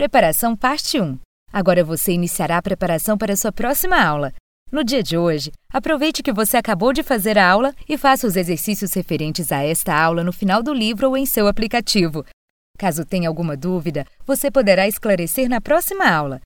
Preparação Parte 1. Agora você iniciará a preparação para a sua próxima aula. No dia de hoje, aproveite que você acabou de fazer a aula e faça os exercícios referentes a esta aula no final do livro ou em seu aplicativo. Caso tenha alguma dúvida, você poderá esclarecer na próxima aula.